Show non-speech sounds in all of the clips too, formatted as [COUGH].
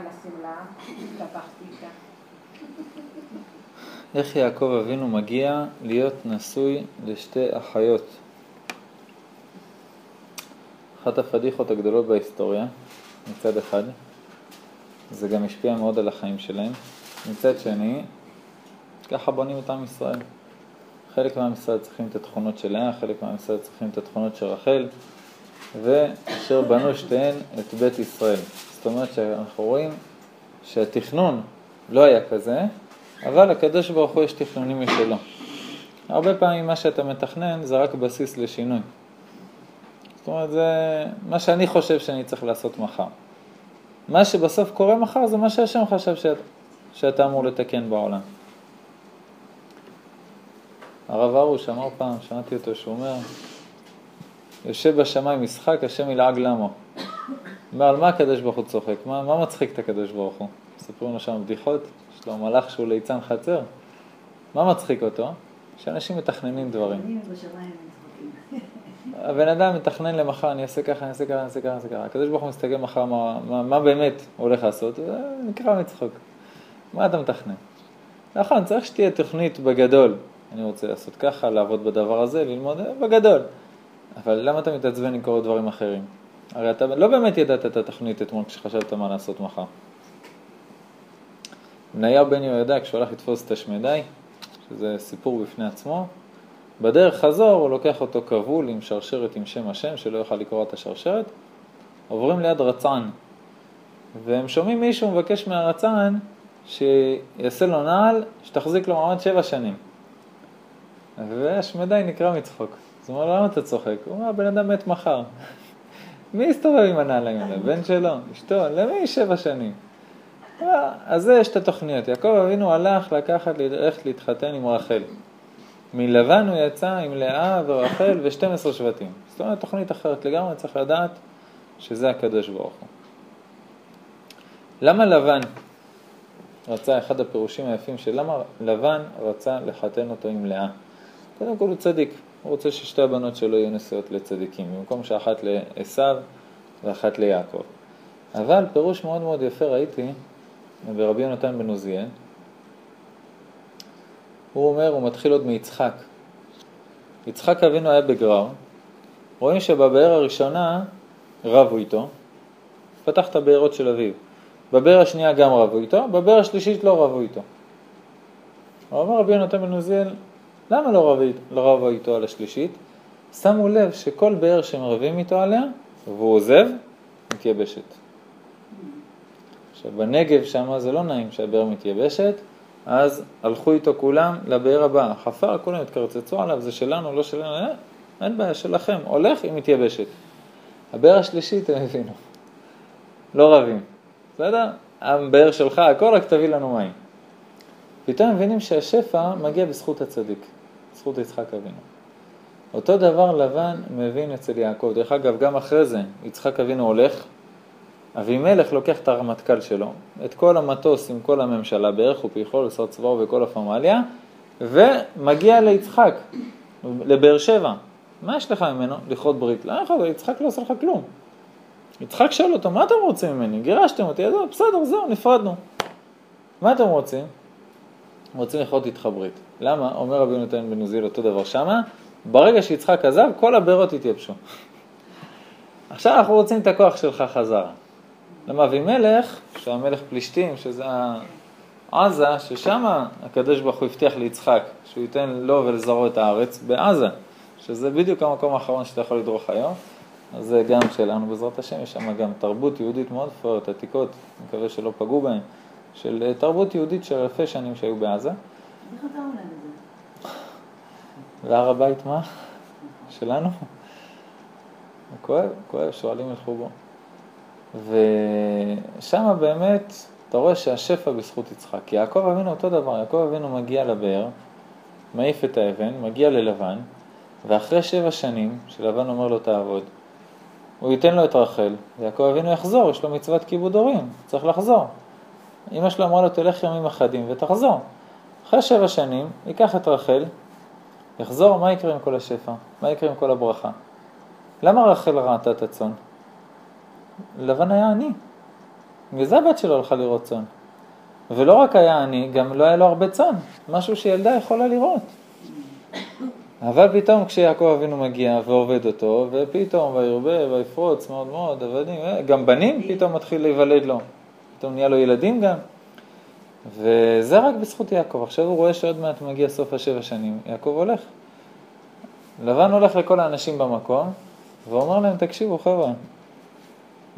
לשמלה, התלבשתי איתה. איך יעקב אבינו מגיע להיות נשוי לשתי אחיות? אחת הפדיחות הגדולות בהיסטוריה, מצד אחד, זה גם השפיע מאוד על החיים שלהם. מצד שני, ככה בונים את עם ישראל. חלק מעם ישראל צריכים את התכונות של לאה, חלק מעם ישראל צריכים את התכונות של רחל, ואשר בנו שתיהן את בית ישראל. זאת אומרת שאנחנו רואים שהתכנון לא היה כזה, אבל לקדוש ברוך הוא יש תכנונים משלו. הרבה פעמים מה שאתה מתכנן זה רק בסיס לשינוי. זאת אומרת, זה מה שאני חושב שאני צריך לעשות מחר. מה שבסוף קורה מחר זה מה שהשם חשב שאת, שאתה אמור לתקן בעולם. הרב ארוש אמר פעם, שמעתי אותו שהוא אומר, יושב בשמיים משחק, השם ילעג למו. אומר, על מה הקדוש ברוך הוא צוחק? מה, מה מצחיק את הקדוש ברוך הוא? מספרים לו שם בדיחות, יש לו מלאך שהוא ליצן חצר. מה מצחיק אותו? שאנשים מתכננים דברים. [LAUGHS] הבן אדם מתכנן למחר, אני אעשה ככה, אני אעשה ככה, אני אעשה ככה, אני אעשה ככה. הקדוש ברוך הוא מסתכל מחר מה, מה, מה באמת הוא הולך לעשות, זה נקרא מצחוק. מה אתה מתכנן? נכון, צריך שתהיה תוכנית בגדול. אני רוצה לעשות ככה, לעבוד בדבר הזה, ללמוד בגדול. אבל למה אתה מתעצבן לקרוא דברים אחרים? הרי אתה לא באמת ידעת את התוכנית אתמול כשחשבת מה לעשות מחר. בניהו בן יהוידע, כשהוא הלך לתפוס את השמדי, שזה סיפור בפני עצמו, בדרך חזור הוא לוקח אותו כבול עם שרשרת עם שם השם, שלא יוכל לקרוא את השרשרת, עוברים ליד רצן, והם שומעים מישהו מבקש מהרצן שיעשה לו נעל שתחזיק לו מעמד שבע שנים. והשמדי נקרע מצחוק. אז הוא אומר, למה אתה צוחק? הוא אומר, הבן אדם מת מחר. מי יסתובב עם הנעליים האלה? בן שלו, אשתו, למי שבע שנים? אז זה יש את התוכניות. יעקב אבינו הלך לקחת, ללכת להתחתן עם רחל. מלבן הוא יצא עם לאה ורחל ו-12 שבטים. זאת אומרת, תוכנית אחרת לגמרי, צריך לדעת שזה הקדוש ברוך הוא. למה לבן רצה, אחד הפירושים היפים של למה לבן רצה לחתן אותו עם לאה? קודם כל הוא צדיק, הוא רוצה ששתי הבנות שלו יהיו נשואות לצדיקים, במקום שאחת לעשו ואחת ליעקב. אבל פירוש מאוד מאוד יפה ראיתי ברבי יונתן בן עוזיאל, הוא אומר, הוא מתחיל עוד מיצחק. יצחק אבינו היה בגרר, רואים שבבאר הראשונה רבו איתו, פתח את הבארות של אביו. בבאר השנייה גם רבו איתו, בבאר השלישית לא רבו איתו. הוא אמר רבי יונתן בן עוזיאל, למה לא רבו, לא רבו איתו על השלישית? שמו לב שכל באר שהם רבים איתו עליה, והוא עוזב, מתייבשת. עכשיו בנגב שם זה לא נעים שהבאר מתייבשת, אז הלכו איתו כולם לבאר הבאה. חפר, כולם התקרצצו עליו, זה שלנו, לא שלנו, אה, אין בעיה, שלכם. הולך, היא מתייבשת. הבאר השלישית הם הבינו. לא רבים. בסדר? הבאר שלך, הכל, רק תביא לנו מים. פתאום מבינים שהשפע מגיע בזכות הצדיק, בזכות יצחק אבינו. אותו דבר לבן מבין אצל יעקב. דרך אגב, גם אחרי זה, יצחק אבינו הולך, אבימלך לוקח את הרמטכ"ל שלו, את כל המטוס עם כל הממשלה בערך ופיכול ושר צבאו וכל הפמליה, ומגיע ליצחק, לבאר שבע. מה יש לך ממנו? לכרות ברית. לא יכול, יצחק לא עושה לך כלום. יצחק שואל אותו, מה אתם רוצים ממני? גירשתם אותי, אז בסדר, זהו, נפרדנו. מה אתם רוצים? רוצים לכרות איתך ברית. למה? אומר רבי נותן בן עוזיאל אותו דבר שמה, ברגע שיצחק עזב, כל הבארות התייבשו. עכשיו אנחנו רוצים את הכוח שלך חזרה. למה אבימלך, שהוא המלך פלישתים, שזה עזה, ששם הקדוש ברוך הוא הבטיח ליצחק שהוא ייתן לו ולזרעו את הארץ, בעזה, שזה בדיוק המקום האחרון שאתה יכול לדרוך היום. אז זה גם שלנו בעזרת השם, יש שם גם תרבות יהודית מאוד מפוארת, עתיקות, מקווה שלא פגעו בהן, של אה, תרבות יהודית של אלפי שנים שהיו בעזה. איך חזרנו להם את זה? והר הבית מה? שלנו? כואב, כואב, שואלים ילכו בו. ושם באמת אתה רואה שהשפע בזכות יצחק. יעקב אבינו אותו דבר, יעקב אבינו מגיע לבאר, מעיף את האבן, מגיע ללבן, ואחרי שבע שנים, שלבן אומר לו תעבוד, הוא ייתן לו את רחל, ויעקב אבינו יחזור, יש לו מצוות כיבוד הורים, צריך לחזור. אמא שלו אמרה לו תלך ימים אחדים ותחזור. אחרי שבע שנים, ייקח את רחל, יחזור, מה יקרה עם כל השפע? מה יקרה עם כל הברכה? למה רחל ראתה את הצאן? לבן היה עני. בגלל זה הבת שלו הלכה לראות צאן. ולא רק היה עני, גם לא היה לו הרבה צאן, משהו שילדה יכולה לראות. אבל פתאום כשיעקב אבינו מגיע ועובד אותו, ופתאום וירבה ויפרוץ מאוד מאוד, עבדים, אה, גם בנים פתאום מתחיל להיוולד לו, פתאום נהיה לו ילדים גם. וזה רק בזכות יעקב. עכשיו הוא רואה שעוד מעט מגיע סוף השבע שנים, יעקב הולך. לבן הולך לכל האנשים במקום, ואומר להם, תקשיבו חבר'ה,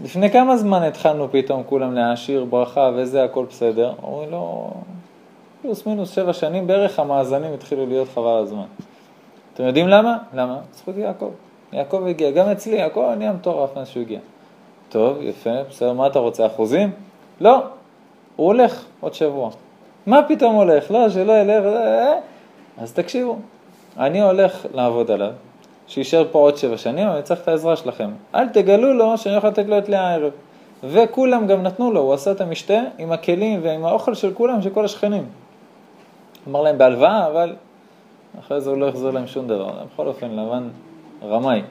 לפני כמה זמן התחלנו פתאום כולם להעשיר ברכה וזה, הכל בסדר? אומרים לו, פלוס מינוס שבע שנים בערך המאזנים התחילו להיות חבל הזמן. אתם יודעים למה? למה? זכות יעקב. יעקב הגיע, גם אצלי יעקב נהיה מטורף מאז שהוא הגיע. טוב, יפה, בסדר, מה אתה רוצה, אחוזים? לא, הוא הולך עוד שבוע. מה פתאום הולך? לא, שלא ילך, אה, אה. אז תקשיבו, אני הולך לעבוד עליו, שיישאר פה עוד שבע שנים, אני צריך את העזרה שלכם. אל תגלו לו שאני יכול לתת לו את לאה הערב. וכולם גם נתנו לו, הוא עשה את המשתה עם הכלים ועם האוכל של כולם, של כל השכנים. אמר להם בהלוואה, אבל אחרי זה הוא לא יחזיר להם שום דבר. בכל אופן, לבן רמאי.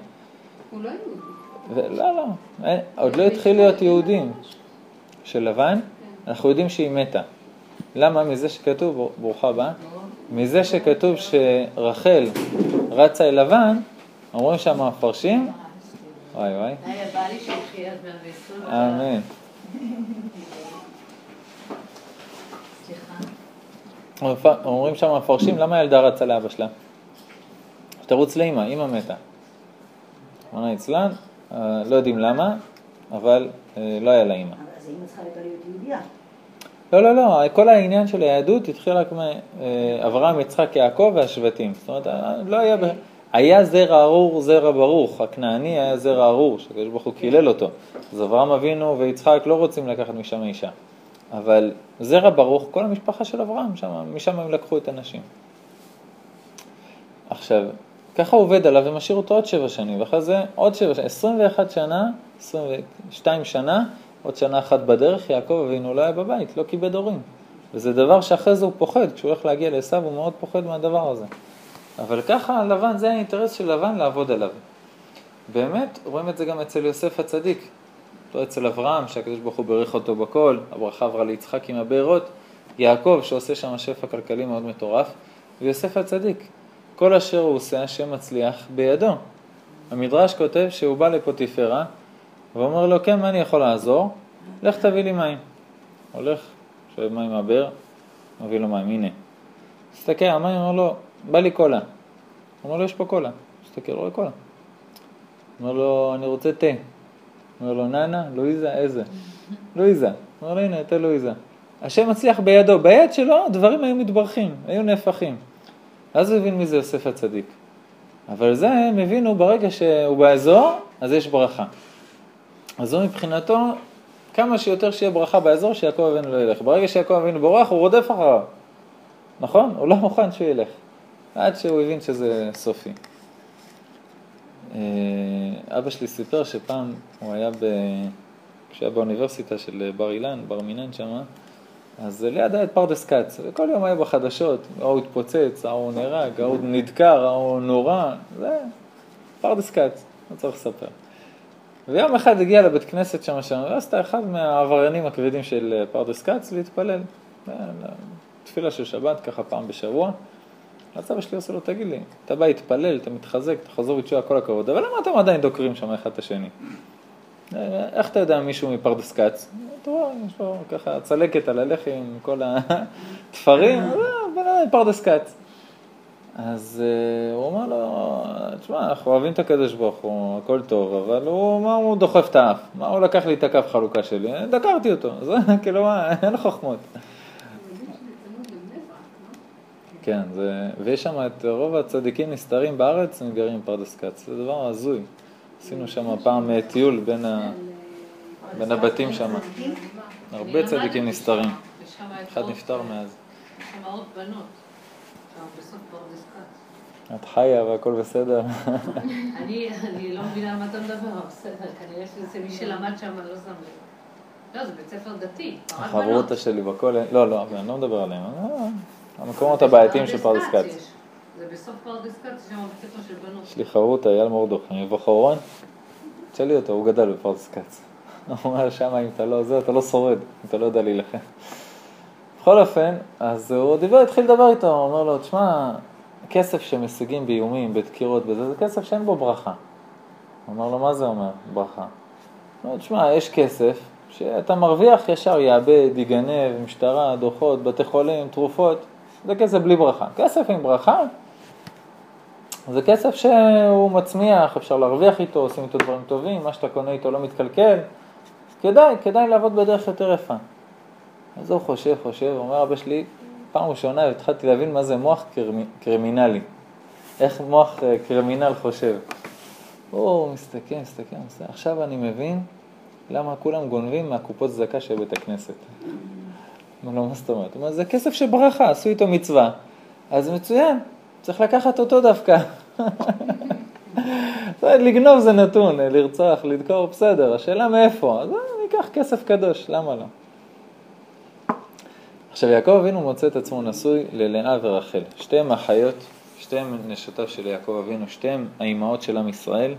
הוא לא יהודי. לא, לא, אין, עוד לא התחיל להיות יהודים. של לבן, אנחנו יודעים שהיא מתה. למה? מזה שכתוב, ברוכה הבאה, מזה שכתוב שרחל רצה אל לבן, אומרים שם המפרשים, וואי וואי, היה בא לי שיחיה עד 120. אמן. אומרים שם המפרשים, למה הילדה רצה לאבא שלה? שתרוץ לאמא, אמא מתה. רחמנא ליצלן, אה, לא יודעים למה, אבל אה, לא היה לה אמא. אז האמא צריכה להיות להיות יהודייה. לא, לא, לא, כל העניין של היהדות התחיל רק מאברהם, יצחק, יעקב והשבטים. זאת אומרת, לא היה, ב- היה זרע ארור, זרע ברוך, הכנעני היה זרע ארור, שהקדוש ברוך הוא קילל אותו. אז אברהם אבינו ויצחק לא רוצים לקחת משם אישה. אבל זרע ברוך, כל המשפחה של אברהם, שם, משם הם לקחו את הנשים. עכשיו, ככה עובד עליו ומשאיר אותו עוד שבע שנים, ואחרי זה עוד שבע שנים, 21 שנה, 22 שנה, עוד שנה אחת בדרך, יעקב אבינו לא היה בבית, לא כיבד הורים. וזה דבר שאחרי זה הוא פוחד, כשהוא הולך להגיע לעשו הוא מאוד פוחד מהדבר הזה. אבל ככה לבן, זה האינטרס של לבן לעבוד עליו. באמת, רואים את זה גם אצל יוסף הצדיק. לא אצל אברהם, שהקדוש ברוך הוא בירך אותו בכל, הברכה עברה ליצחק עם הבארות, יעקב שעושה שם שפע כלכלי מאוד מטורף, ויוסף הצדיק. כל אשר הוא עושה, השם מצליח בידו. המדרש כותב שהוא בא לפוטיפרה, ואומר לו, כן, מה אני יכול לעזור? לך תביא לי מים. הולך, שואב מים מהבאר, מביא לו מים, הנה. מסתכל, המים אומר לו, בא לי קולה. אומר לו, יש פה קולה. מסתכל, רואה קולה. אומר לו, אני רוצה תה. אומר לו, ננה, לואיזה, איזה? לואיזה. אומר לו, הנה, תה לואיזה. השם מצליח בידו, ביד שלו דברים היו מתברכים, היו נהפכים. אז הוא הבין מי זה יוסף הצדיק. אבל זה הם הבינו ברגע שהוא באזור, אז יש ברכה. אז הוא מבחינתו, כמה שיותר שיהיה ברכה באזור, שיעקב אבינו לא ילך. ברגע שיעקב אבינו בורח, הוא רודף אחריו. נכון? הוא לא מוכן שהוא ילך. עד שהוא הבין שזה סופי. אה, אבא שלי סיפר שפעם הוא היה, ב... כשהיה באוניברסיטה של בר אילן, בר מינן שמה, אז ליד היה את פרדס כץ, וכל יום היה בחדשות, ההוא התפוצץ, ההוא נהרג, ההוא נדקר, ההוא נורא, זה פרדס כץ, לא צריך לספר. ויום אחד הגיע לבית כנסת שם שם, ועשתה אחד מהעבריינים הכבדים של פרדס כץ להתפלל. תפילה של שבת, ככה פעם בשבוע. אז אבא שלי עושה לו, תגיד לי, אתה בא להתפלל, אתה מתחזק, אתה חזור בתשובה, כל הכבוד, אבל למה אתם עדיין דוקרים שם אחד את השני? איך אתה יודע מישהו מפרדס כץ? אתה רואה, יש לו ככה צלקת על הלחי עם כל התפרים, [LAUGHS] אה, בן אדם מפרדס כץ. אז uh, הוא אומר לו, תשמע, אנחנו אוהבים את הקדוש ברוך הוא, הכל טוב, אבל הוא, מה הוא דוחף את האף? מה הוא לקח לי את הקו חלוקה שלי? דקרתי אותו, [LAUGHS] זה כאילו מה, אין חוכמות. כן, זה, ויש שם את רוב הצדיקים נסתרים בארץ, הם גרים בפרדס כץ, זה דבר הזוי. עשינו שם פעם אה, טיול בין, ה, בין הבתים שם, הרבה צדיקים נסתרים, אחד נפטר מאז. יש שם עוד בנות, בסוף כץ. את חיה והכל בסדר. אני אני לא מבינה על מה אתה מדבר, אבל בסדר, כנראה שזה מי שלמד שם לא שם לב. לא, זה בית ספר דתי. החברותה שלי בכולל, לא, לא, אני לא מדבר עליהם, אה, המקומות הבעייתיים של פרדס כץ. זה בסוף פרדס כץ, יש שם בית ספר של בנות. יש לי חברותה, אייל מורדוך, מבוא חורון, תשאלי אותו, הוא גדל בפרדס כץ. הוא אומר שם אם אתה לא זה, אתה לא שורד, אתה לא יודע להילחם. בכל אופן, אז הוא דיבר, התחיל לדבר איתו, הוא אומר לו, תשמע, כסף שמשיגים באיומים, בדקירות, בזה, זה כסף שאין בו ברכה. הוא אומר לו, מה זה אומר, ברכה? הוא אומר, תשמע, יש כסף שאתה מרוויח ישר, יאבד, יגנב, משטרה, דוחות, בתי חולים, תרופות, זה כסף בלי ברכה. כסף עם ברכה, זה כסף שהוא מצמיח, אפשר להרוויח איתו, עושים איתו דברים טובים, מה שאתה קונה איתו לא מתקלקל, כדאי, כדאי לעבוד בדרך יותר יפה. אז הוא חושב, חושב, אומר אבא שלי, פעם ראשונה התחלתי להבין מה זה מוח קרימינלי, איך מוח אה, קרימינל חושב. הוא מסתכל, מסתכל, מסתכל, עכשיו אני מבין למה כולם גונבים מהקופות צדקה של בית הכנסת. אומר לו, מה זאת אומרת? הוא אומר, זה כסף שברכה, עשו איתו מצווה. אז מצוין, צריך לקחת אותו דווקא. [LAUGHS] לגנוב זה נתון, לרצוח, לדקור, בסדר, השאלה מאיפה, אז אני אקח כסף קדוש, למה לא? עכשיו יעקב אבינו מוצא את עצמו נשוי ללאה ורחל, שתיהן אחיות, שתיהן נשותיו של יעקב אבינו, שתיהן האימהות של עם ישראל,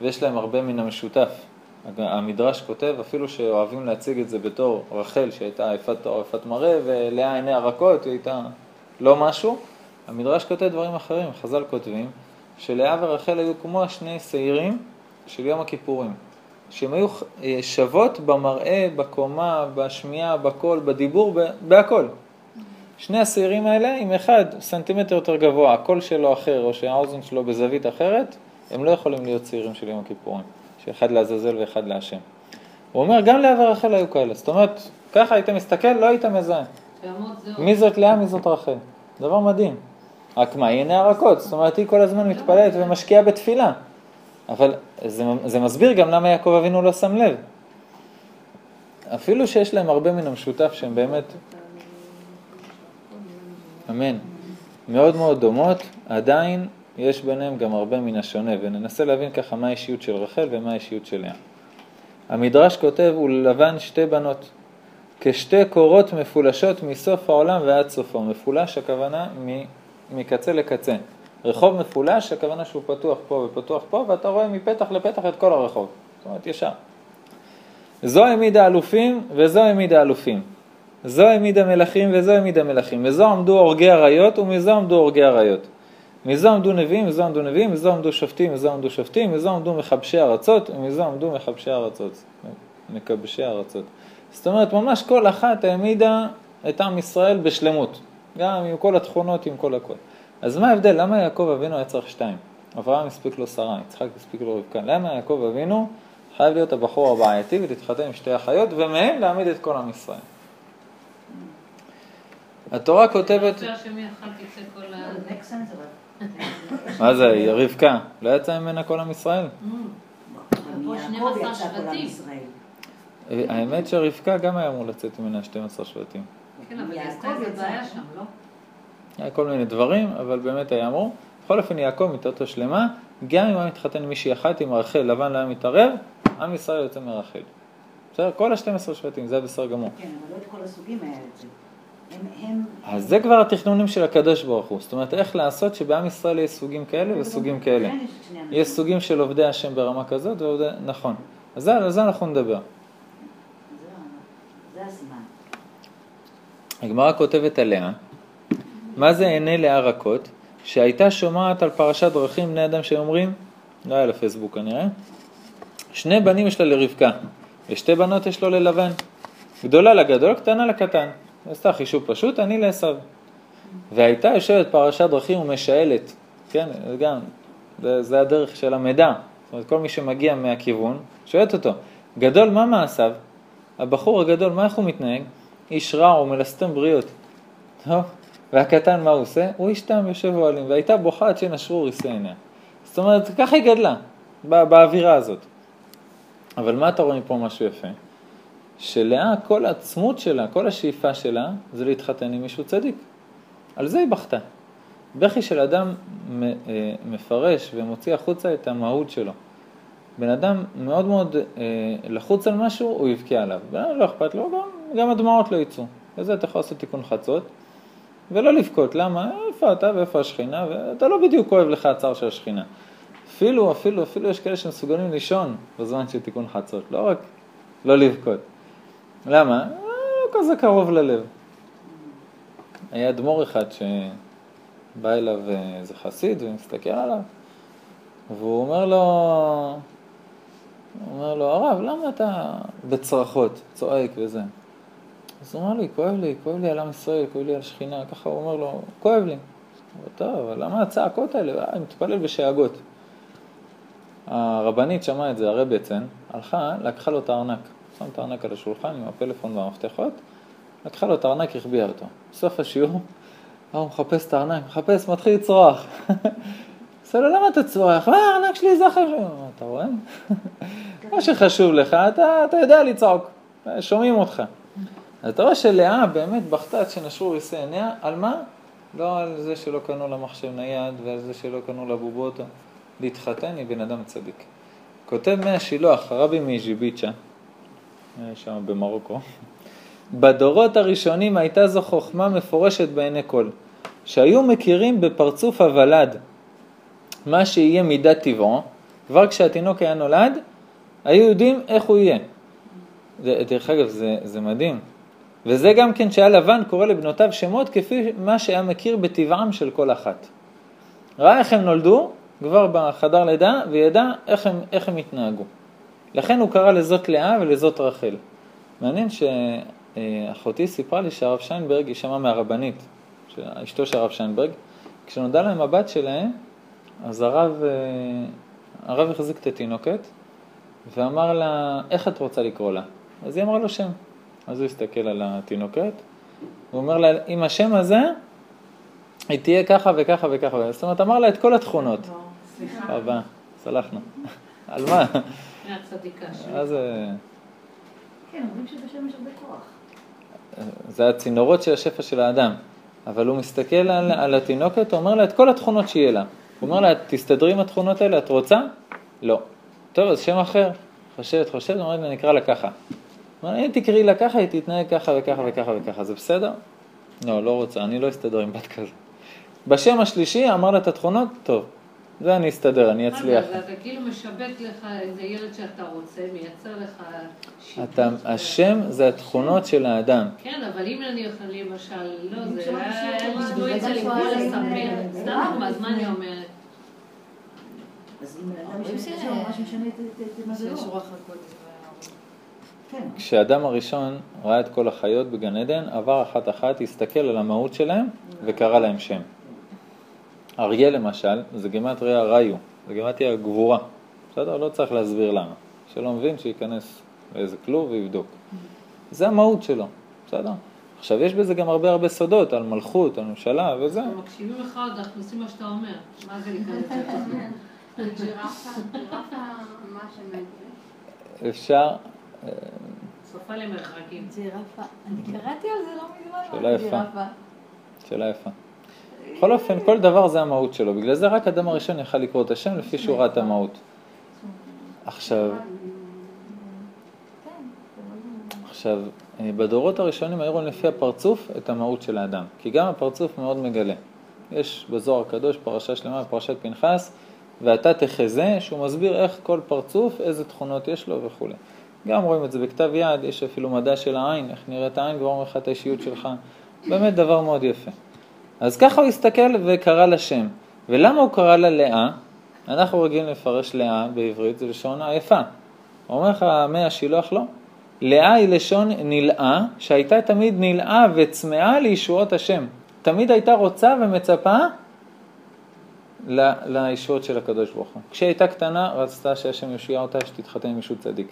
ויש להם הרבה מן המשותף. המדרש כותב, אפילו שאוהבים להציג את זה בתור רחל שהייתה יפת תואר, יפת מראה, ולאה עיני הרכות, היא הייתה לא משהו, המדרש כותב דברים אחרים, חז"ל כותבים, שלאה ורחל היו כמו השני שעירים של יום הכיפורים, שהן היו אה, שוות במראה, בקומה, בשמיעה, בקול, בדיבור, בהכל. שני השעירים האלה, אם אחד סנטימטר יותר גבוה, הקול שלו אחר, או שהאוזן שלו בזווית אחרת, הם לא יכולים להיות צעירים של יום הכיפורים, שאחד לעזאזל ואחד להשם. הוא אומר, גם לאה ורחל היו כאלה. זאת אומרת, ככה היית מסתכל, לא היית מזהה. מי זאת לאה, מי זאת רחל. דבר מדהים. רק מה, היא הרכות, זאת אומרת, היא כל הזמן מתפללת ומשקיעה בתפילה. אבל זה, זה מסביר גם למה יעקב אבינו לא שם לב. אפילו שיש להם הרבה מן המשותף שהם באמת, אמן, מאוד מאוד דומות, עדיין יש ביניהם גם הרבה מן השונה, וננסה להבין ככה מה האישיות של רחל ומה האישיות של לאה. המדרש כותב, ולבן שתי בנות, כשתי קורות מפולשות מסוף העולם ועד סופו. מפולש הכוונה מקצה לקצה. רחוב מפולש, הכוונה שהוא פתוח פה ופתוח פה, ואתה רואה מפתח לפתח את כל הרחוב. זאת אומרת, ישר. זו העמידה אלופים וזו העמידה אלופים. זו העמידה מלכים וזו העמידה מלכים. מזו עמדו הורגי אריות ומזו עמדו הורגי אריות. מזו עמדו נביאים, מזו עמדו נביאים, מזו עמדו שופטים, מזו עמדו שופטים, מזו עמדו מכבשי ארצות, ומזו עמדו מכבשי ארצות. מכבשי ארצות. זאת אומרת, ממש כל אחת העמידה את עם ישראל בשלמות. גם עם כל התכונות, עם כל הכל. אז מה ההבדל? למה יעקב אבינו היה צריך שתיים? אברהם הספיק לו שרה, יצחק הספיק לו רבקה. למה יעקב אבינו חייב להיות הבחור הבעייתי ולהתחתן עם שתי אחיות, ומהם להעמיד את כל עם ישראל? התורה כותבת... מה זה, היא רבקה? לא יצא ממנה כל עם ישראל? האמת שרבקה גם היה אמור לצאת ממנה 12 שבטים. כן, אבל יעקב זה בעיה שם, לא? היה כל מיני דברים, אבל באמת היה אמור. בכל אופן יעקב מתאותו שלמה, גם אם היה מתחתן עם מישהי אחת, עם רחל, לבן לא היה מתערב, עם ישראל יוצא מרחל. בסדר? כל ה-12 שבטים, זה בסדר גמור. כן, אבל לא את כל הסוגים היה את זה. הם, אז זה כבר התכנונים של הקדוש ברוך הוא. זאת אומרת, איך לעשות שבעם ישראל יש סוגים כאלה וסוגים כאלה. יש סוגים של עובדי השם ברמה כזאת ועובדי... נכון. אז על זה אנחנו נדבר. זה הסימן. הגמרא כותבת עליה, מה זה עיני לאה רכות? שהייתה שומעת על פרשת דרכים בני אדם שאומרים, לא היה לפייסבוק כנראה, שני בנים יש לה לרבקה, ושתי בנות יש לו ללבן. גדולה לגדול, קטנה לקטן. עשתה חישוב פשוט, אני לעשו. והייתה יושבת פרשת דרכים ומשאלת, כן, גם, זה, זה הדרך של המידע. זאת אומרת, כל מי שמגיע מהכיוון, שואלת אותו, גדול, מה מעשיו? הבחור הגדול, מה איך הוא מתנהג? איש רע, הוא מלסתם בריאות. טוב, והקטן מה הוא עושה? הוא איש תם יושב אוהלים, והייתה בוכה עד שנשרו ריסי עיניה. זאת אומרת, ככה היא גדלה, בא, באווירה הזאת. אבל מה אתה רואה מפה משהו יפה? שלאה, כל העצמות שלה, כל השאיפה שלה, זה להתחתן עם מישהו צדיק. על זה היא בכתה. בכי של אדם אה, מפרש ומוציא החוצה את המהות שלו. בן אדם מאוד מאוד אה, לחוץ על משהו, הוא יבכה עליו. לא אכפת לו, גם, גם הדמעות לא יצאו. וזה אתה יכול לעשות תיקון חצות, ולא לבכות. למה? איפה אתה ואיפה השכינה, ואתה לא בדיוק כואב לך הצער של השכינה. אפילו, אפילו, אפילו יש כאלה שמסוגלים לישון בזמן של תיקון חצות. לא רק לא לבכות. למה? לא כזה קרוב ללב. היה אדמו"ר אחד שבא אליו אה, איזה חסיד ומסתכל עליו, והוא אומר לו, הוא אומר לו, הרב, למה אתה בצרחות, צועק וזה? אז הוא אומר לי, כואב לי, כואב לי על עם ישראל, כואב לי על שכינה, ככה הוא אומר לו, כואב לי. טוב, אבל למה הצעקות האלה? אה, אני מתפלל בשאגות. הרבנית שמעה את זה, הרב בעצם, הלכה, לקחה לו את הארנק, שם את הארנק על השולחן עם הפלאפון והמפתחות, לקחה לו את הארנק, החביאה אותו. בסוף השיעור, הוא מחפש את הארנק, מחפש, מתחיל לצרוח. [LAUGHS] עושה לו, למה אתה צורח? מה, הארנק שלי זה חשוב. אתה רואה? [LAUGHS] מה שחשוב לך, אתה יודע לצעוק, שומעים אותך. אז אתה רואה שלאה באמת בכתה עד שנשרו ריסי עיניה, על מה? לא על זה שלא קנו לה מחשב נייד ועל זה שלא קנו לה בובות, להתחתן עם בן אדם צדיק. כותב מי השילוח, הרבי מז'יביצ'ה, שם במרוקו, בדורות הראשונים הייתה זו חוכמה מפורשת בעיני כל, שהיו מכירים בפרצוף הוולד מה שיהיה מידת טבעו, כבר כשהתינוק היה נולד, היו יודעים איך הוא יהיה. דרך אגב, זה, זה מדהים. וזה גם כן שהיה לבן קורא לבנותיו שמות כפי מה שהיה מכיר בטבעם של כל אחת. ראה איך הם נולדו כבר בחדר לידה וידע איך הם, איך הם התנהגו. לכן הוא קרא לזאת לאה ולזאת רחל. מעניין שאחותי סיפרה לי שהרב שיינברג, היא שמעה מהרבנית, אשתו של הרב שיינברג, כשנודע להם הבת שלהם, אז הרב, אה, הרב החזיק את התינוקת ואמר לה, איך את רוצה לקרוא לה? אז היא אמרה לו שם. אז הוא הסתכל על התינוקת, הוא אומר לה, עם השם הזה, היא תהיה ככה וככה וככה. זאת אומרת, אמר לה את כל התכונות. סליחה. הבא, סלחנו. [LAUGHS] על מה? מהצדיקה שלי. אז אה, כן, אומרים שבשם יש הרבה כוח. זה הצינורות של השפע של האדם. אבל הוא מסתכל על, על התינוקת, הוא אומר לה את כל התכונות שיהיה לה. הוא אומר לה, תסתדרי עם התכונות האלה, את רוצה? לא. טוב, אז שם אחר. חושבת, חושבת, אומרת, אני אקרא לה ככה. אומר, אם תקראי לה ככה, היא תתנהג ככה וככה וככה וככה, זה בסדר? לא, לא רוצה, אני לא אסתדר עם בת כזה. בשם השלישי אמר לה את התכונות, טוב, זה אני אסתדר, אני אצליח. אתה כאילו משבט לך איזה ילד שאתה רוצה, מייצר לך שיפוט. השם זה התכונות של האדם. כן, אבל אם אני אוכל למשל, לא, זה היה לימדו את זה לקרוא לספר. אה, סתם אה, דוגמא, אז מה אני אומרת? אז אם אדם משנה את ש- השם, ממש משנה את- את- את מזלו. שיש רוח הקודש. כן. כשאדם הראשון ראה את כל החיות בגן עדן, עבר אחת אחת, הסתכל על המהות שלהם וקרא להם שם. אריה למשל, זה גימטריה ראיו, זה גימטריה גבורה. בסדר? לא צריך להסביר למה. שלא מבין, שייכנס לאיזה כלוב ויבדוק. זה המהות שלו, בסדר? עכשיו, יש בזה גם הרבה הרבה סודות על מלכות, על ממשלה וזה. אנחנו מקשיבים לך עוד, אנחנו עושים מה שאתה אומר. מה זה להיכנס לתוכנית? ג'ירפה, ג'ירפה, מה העברי? אפשר, סופה למרחקים. ג'ירפה. אני קראתי על זה לא מזמן. שאלה יפה. ג'ירפה? שאלה יפה. בכל אופן, כל דבר זה המהות שלו. בגלל זה רק אדם הראשון יכל לקרוא את השם לפי שהוא ראה את המהות. עכשיו, עכשיו, אה, בדורות הראשונים היו רואים לפי הפרצוף את המהות של האדם. כי גם הפרצוף מאוד מגלה. יש בזוהר הקדוש פרשה שלמה, פרשת פנחס, ואתה תחזה, שהוא מסביר איך כל פרצוף, איזה תכונות יש לו וכולי. גם רואים את זה בכתב יד, יש אפילו מדע של העין, איך נראית העין, ואומר לך את האישיות שלך. באמת דבר מאוד יפה. אז ככה הוא הסתכל וקרא לה שם. ולמה הוא קרא לה לאה? אנחנו רגילים לפרש לאה בעברית, זה לשון עייפה. אומר לך מי השילוח לא. לאה היא לשון נלאה, שהייתה תמיד נלאה וצמאה לישועות השם. תמיד הייתה רוצה ומצפה לישועות של הקדוש ברוך הוא. כשהיא הייתה קטנה, רצתה שהשם יושיע אותה, שתתחתן עם ישות צדיק.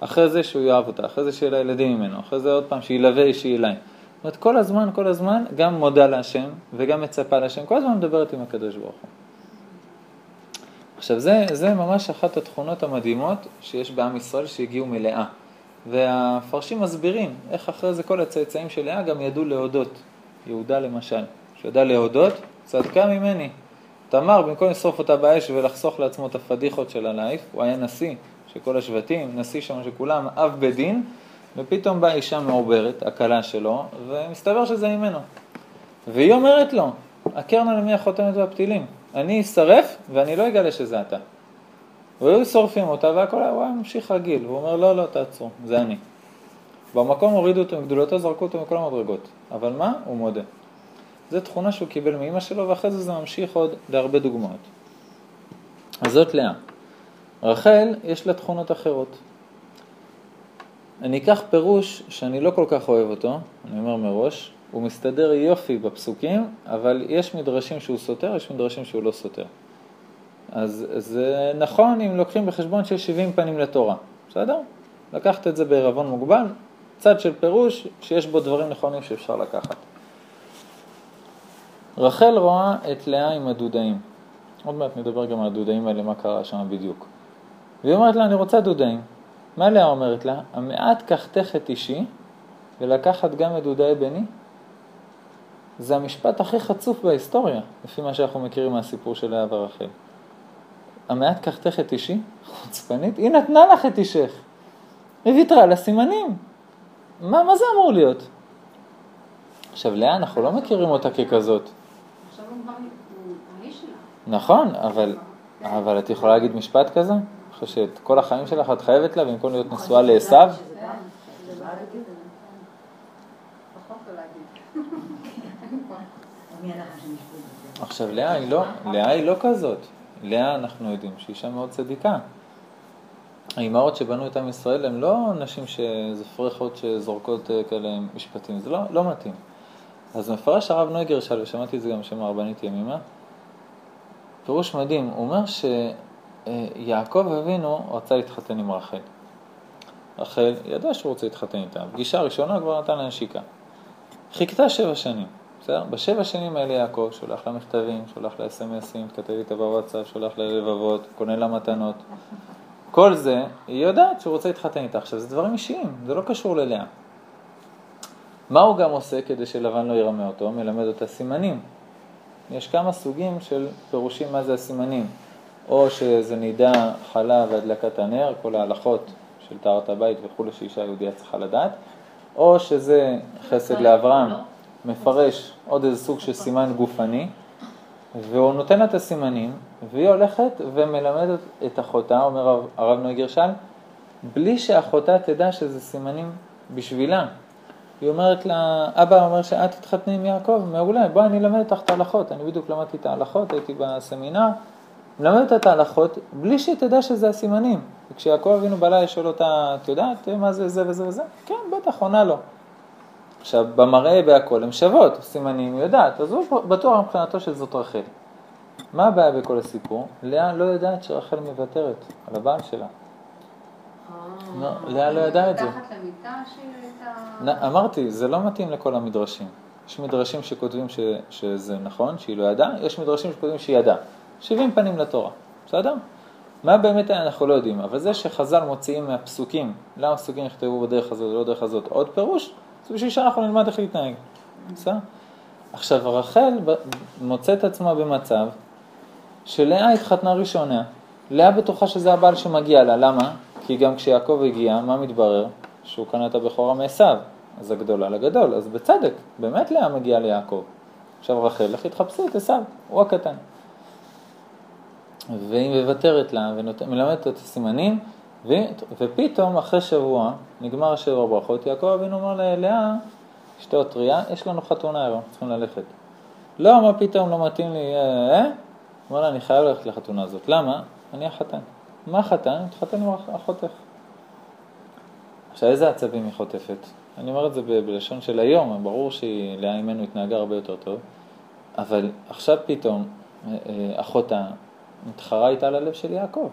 אחרי זה שהוא יאהב אותה, אחרי זה שיהיה לה ילדים ממנו, אחרי זה עוד פעם שילווה אישי אליי. זאת אומרת, כל הזמן, כל הזמן, גם מודה להשם וגם מצפה להשם, כל הזמן מדברת עם הקדוש ברוך הוא. עכשיו, זה, זה ממש אחת התכונות המדהימות שיש בעם ישראל שהגיעו מלאה. והמפרשים מסבירים איך אחרי זה כל הצאצאים של לאה גם ידעו להודות. יהודה למשל, שידע להודות, צדקה ממני. תמר, במקום לשרוף אותה באש ולחסוך לעצמו את הפדיחות של הלייף, הוא היה נשיא של כל השבטים, נשיא שם של כולם, אב בית דין, ופתאום באה אישה מעוברת, הכלה שלו, ומסתבר שזה ממנו. והיא אומרת לו, הקרנה למי החותמת והפתילים, אני אשרף ואני לא אגלה שזה אתה. והיו שורפים אותה והכל היה, הוא היה ממשיך רגיל, הוא אומר לא, לא, תעצרו, זה אני. במקום הורידו אותו מגדולתו, זרקו אותו מכל המדרגות. אבל מה? הוא מודה. זו תכונה שהוא קיבל מאימא שלו, ואחרי זה זה ממשיך עוד להרבה דוגמאות. אז זאת לאה. רחל, יש לה תכונות אחרות. אני אקח פירוש שאני לא כל כך אוהב אותו, אני אומר מראש, הוא מסתדר יופי בפסוקים, אבל יש מדרשים שהוא סותר, יש מדרשים שהוא לא סותר. אז זה נכון אם לוקחים בחשבון שיש 70 פנים לתורה, בסדר? לקחת את זה בערבון מוגבל, צד של פירוש שיש בו דברים נכונים שאפשר לקחת. רחל רואה את לאה עם הדודאים. עוד מעט נדבר גם על הדודאים האלה, מה קרה שם בדיוק. והיא אומרת לה, אני רוצה דודאים. מה לאה אומרת לה? המעט קחתך את אישי ולקחת גם את דודאי בני? זה המשפט הכי חצוף בהיסטוריה, לפי מה שאנחנו מכירים מהסיפור של לאה ורחל. המעט קחתך את אישי, חוצפנית, היא נתנה לך את אישך. היא ויתרה על הסימנים. מה, מה זה אמור להיות? עכשיו, לאה, אנחנו לא מכירים אותה ככזאת. נכון, אבל, אבל את יכולה להגיד משפט כזה? חושב שאת כל החיים שלך את חייבת לה במקום להיות נשואה לעשו? עכשיו, לאה היא לא, לאה היא לא כזאת. לאה, אנחנו יודעים שהיא אישה מאוד צדיקה. האימהות שבנו את עם ישראל הן לא נשים שזה פרחות שזורקות אה, כאלה משפטים, זה לא, לא מתאים. אז מפרש הרב נוי גרשל, ושמעתי את זה גם בשם הרבנית ימימה, פירוש מדהים, הוא אומר שיעקב אבינו רצה להתחתן עם רחל. רחל ידע שהוא רוצה להתחתן איתה, פגישה ראשונה כבר נתן לה נשיקה. חיכתה שבע שנים, בסדר? בשבע שנים האלה יעקב שולח לה מכתבים, שולח לה אס.אם.אסים, מתכתב איתה בוואטסאפ, שולח לה לבבות, קונה לה מתנות. כל זה, היא יודעת שהוא רוצה להתחתן איתה. עכשיו, זה דברים אישיים, זה לא קשור ללאה. מה הוא גם עושה כדי שלבן לא ירמה אותו? מלמד אותה סימנים. יש כמה סוגים של פירושים מה זה הסימנים. או שזה נידה, חלה והדלקת הנר, כל ההלכות של טהרת הבית וכולי שאישה יהודיה צריכה לדעת, או שזה חסד לאברהם, מפרש עוד איזה סוג של סימן גופני, והוא נותן לה את הסימנים, והיא הולכת ומלמדת את אחותה, אומר הרב- הרב נוי גרשל, בלי שאחותה תדע שזה סימנים בשבילה. היא אומרת לה, אבא אומר שאת תתחתני עם יעקב, מעולה, בואי אני אלמד אותך את ההלכות, אני בדיוק למדתי את ההלכות, הייתי בסמינר, מלמד אותה את ההלכות בלי שהיא תדע שזה הסימנים. וכשיעקב אבינו בלילה שואל אותה, את יודעת מה זה זה וזה וזה? כן, בטח, עונה לו. עכשיו, במראה בהכל הן שוות, סימנים היא יודעת, אז הוא בטוח מבחינתו שזאת רחל. מה הבעיה בכל הסיפור? לאה לא יודעת שרחל מוותרת על הבעל שלה. לא, לאה לא ידעה את זה. אמרתי, זה לא מתאים לכל המדרשים. יש מדרשים שכותבים שזה נכון, שהיא לא ידעה, יש מדרשים שכותבים שהיא ידעה. 70 פנים לתורה, בסדר? מה באמת אנחנו לא יודעים, אבל זה שחז"ל מוציאים מהפסוקים, למה הפסוקים נכתבו בדרך הזאת ולא בדרך הזאת, עוד פירוש, זה בשביל שאנחנו נלמד איך להתנהג, בסדר? עכשיו, רחל מוצאת עצמה במצב שלאה התחתנה ראשונה, לאה בטוחה שזה הבעל שמגיע לה, למה? כי גם כשיעקב הגיע, מה מתברר? שהוא קנה את הבכורה מעשיו, אז הגדולה לגדול, אז בצדק, באמת לאה מגיעה ליעקב. עכשיו רחל, לכי תחפשי את עשיו, הוא הקטן. והיא מוותרת לה ומלמדת את הסימנים, ו... ופתאום אחרי שבוע, נגמר השבע הברכות, יעקב אבינו אומר ללאה, אשתו טריה, יש לנו חתונה היום, צריכים ללכת. לא, מה פתאום, לא מתאים לי, אה? אה? אמר לה, אני חייב ללכת לחתונה הזאת. למה? אני החתן. מה החתן? אני מתחתן עם אחותך. עכשיו, איזה עצבים היא חוטפת? אני אומר את זה ב- בלשון של היום, ברור שהיא, לאה אימנו התנהגה הרבה יותר טוב, אבל עכשיו פתאום אה, אה, אחותה מתחרה איתה על הלב של יעקב.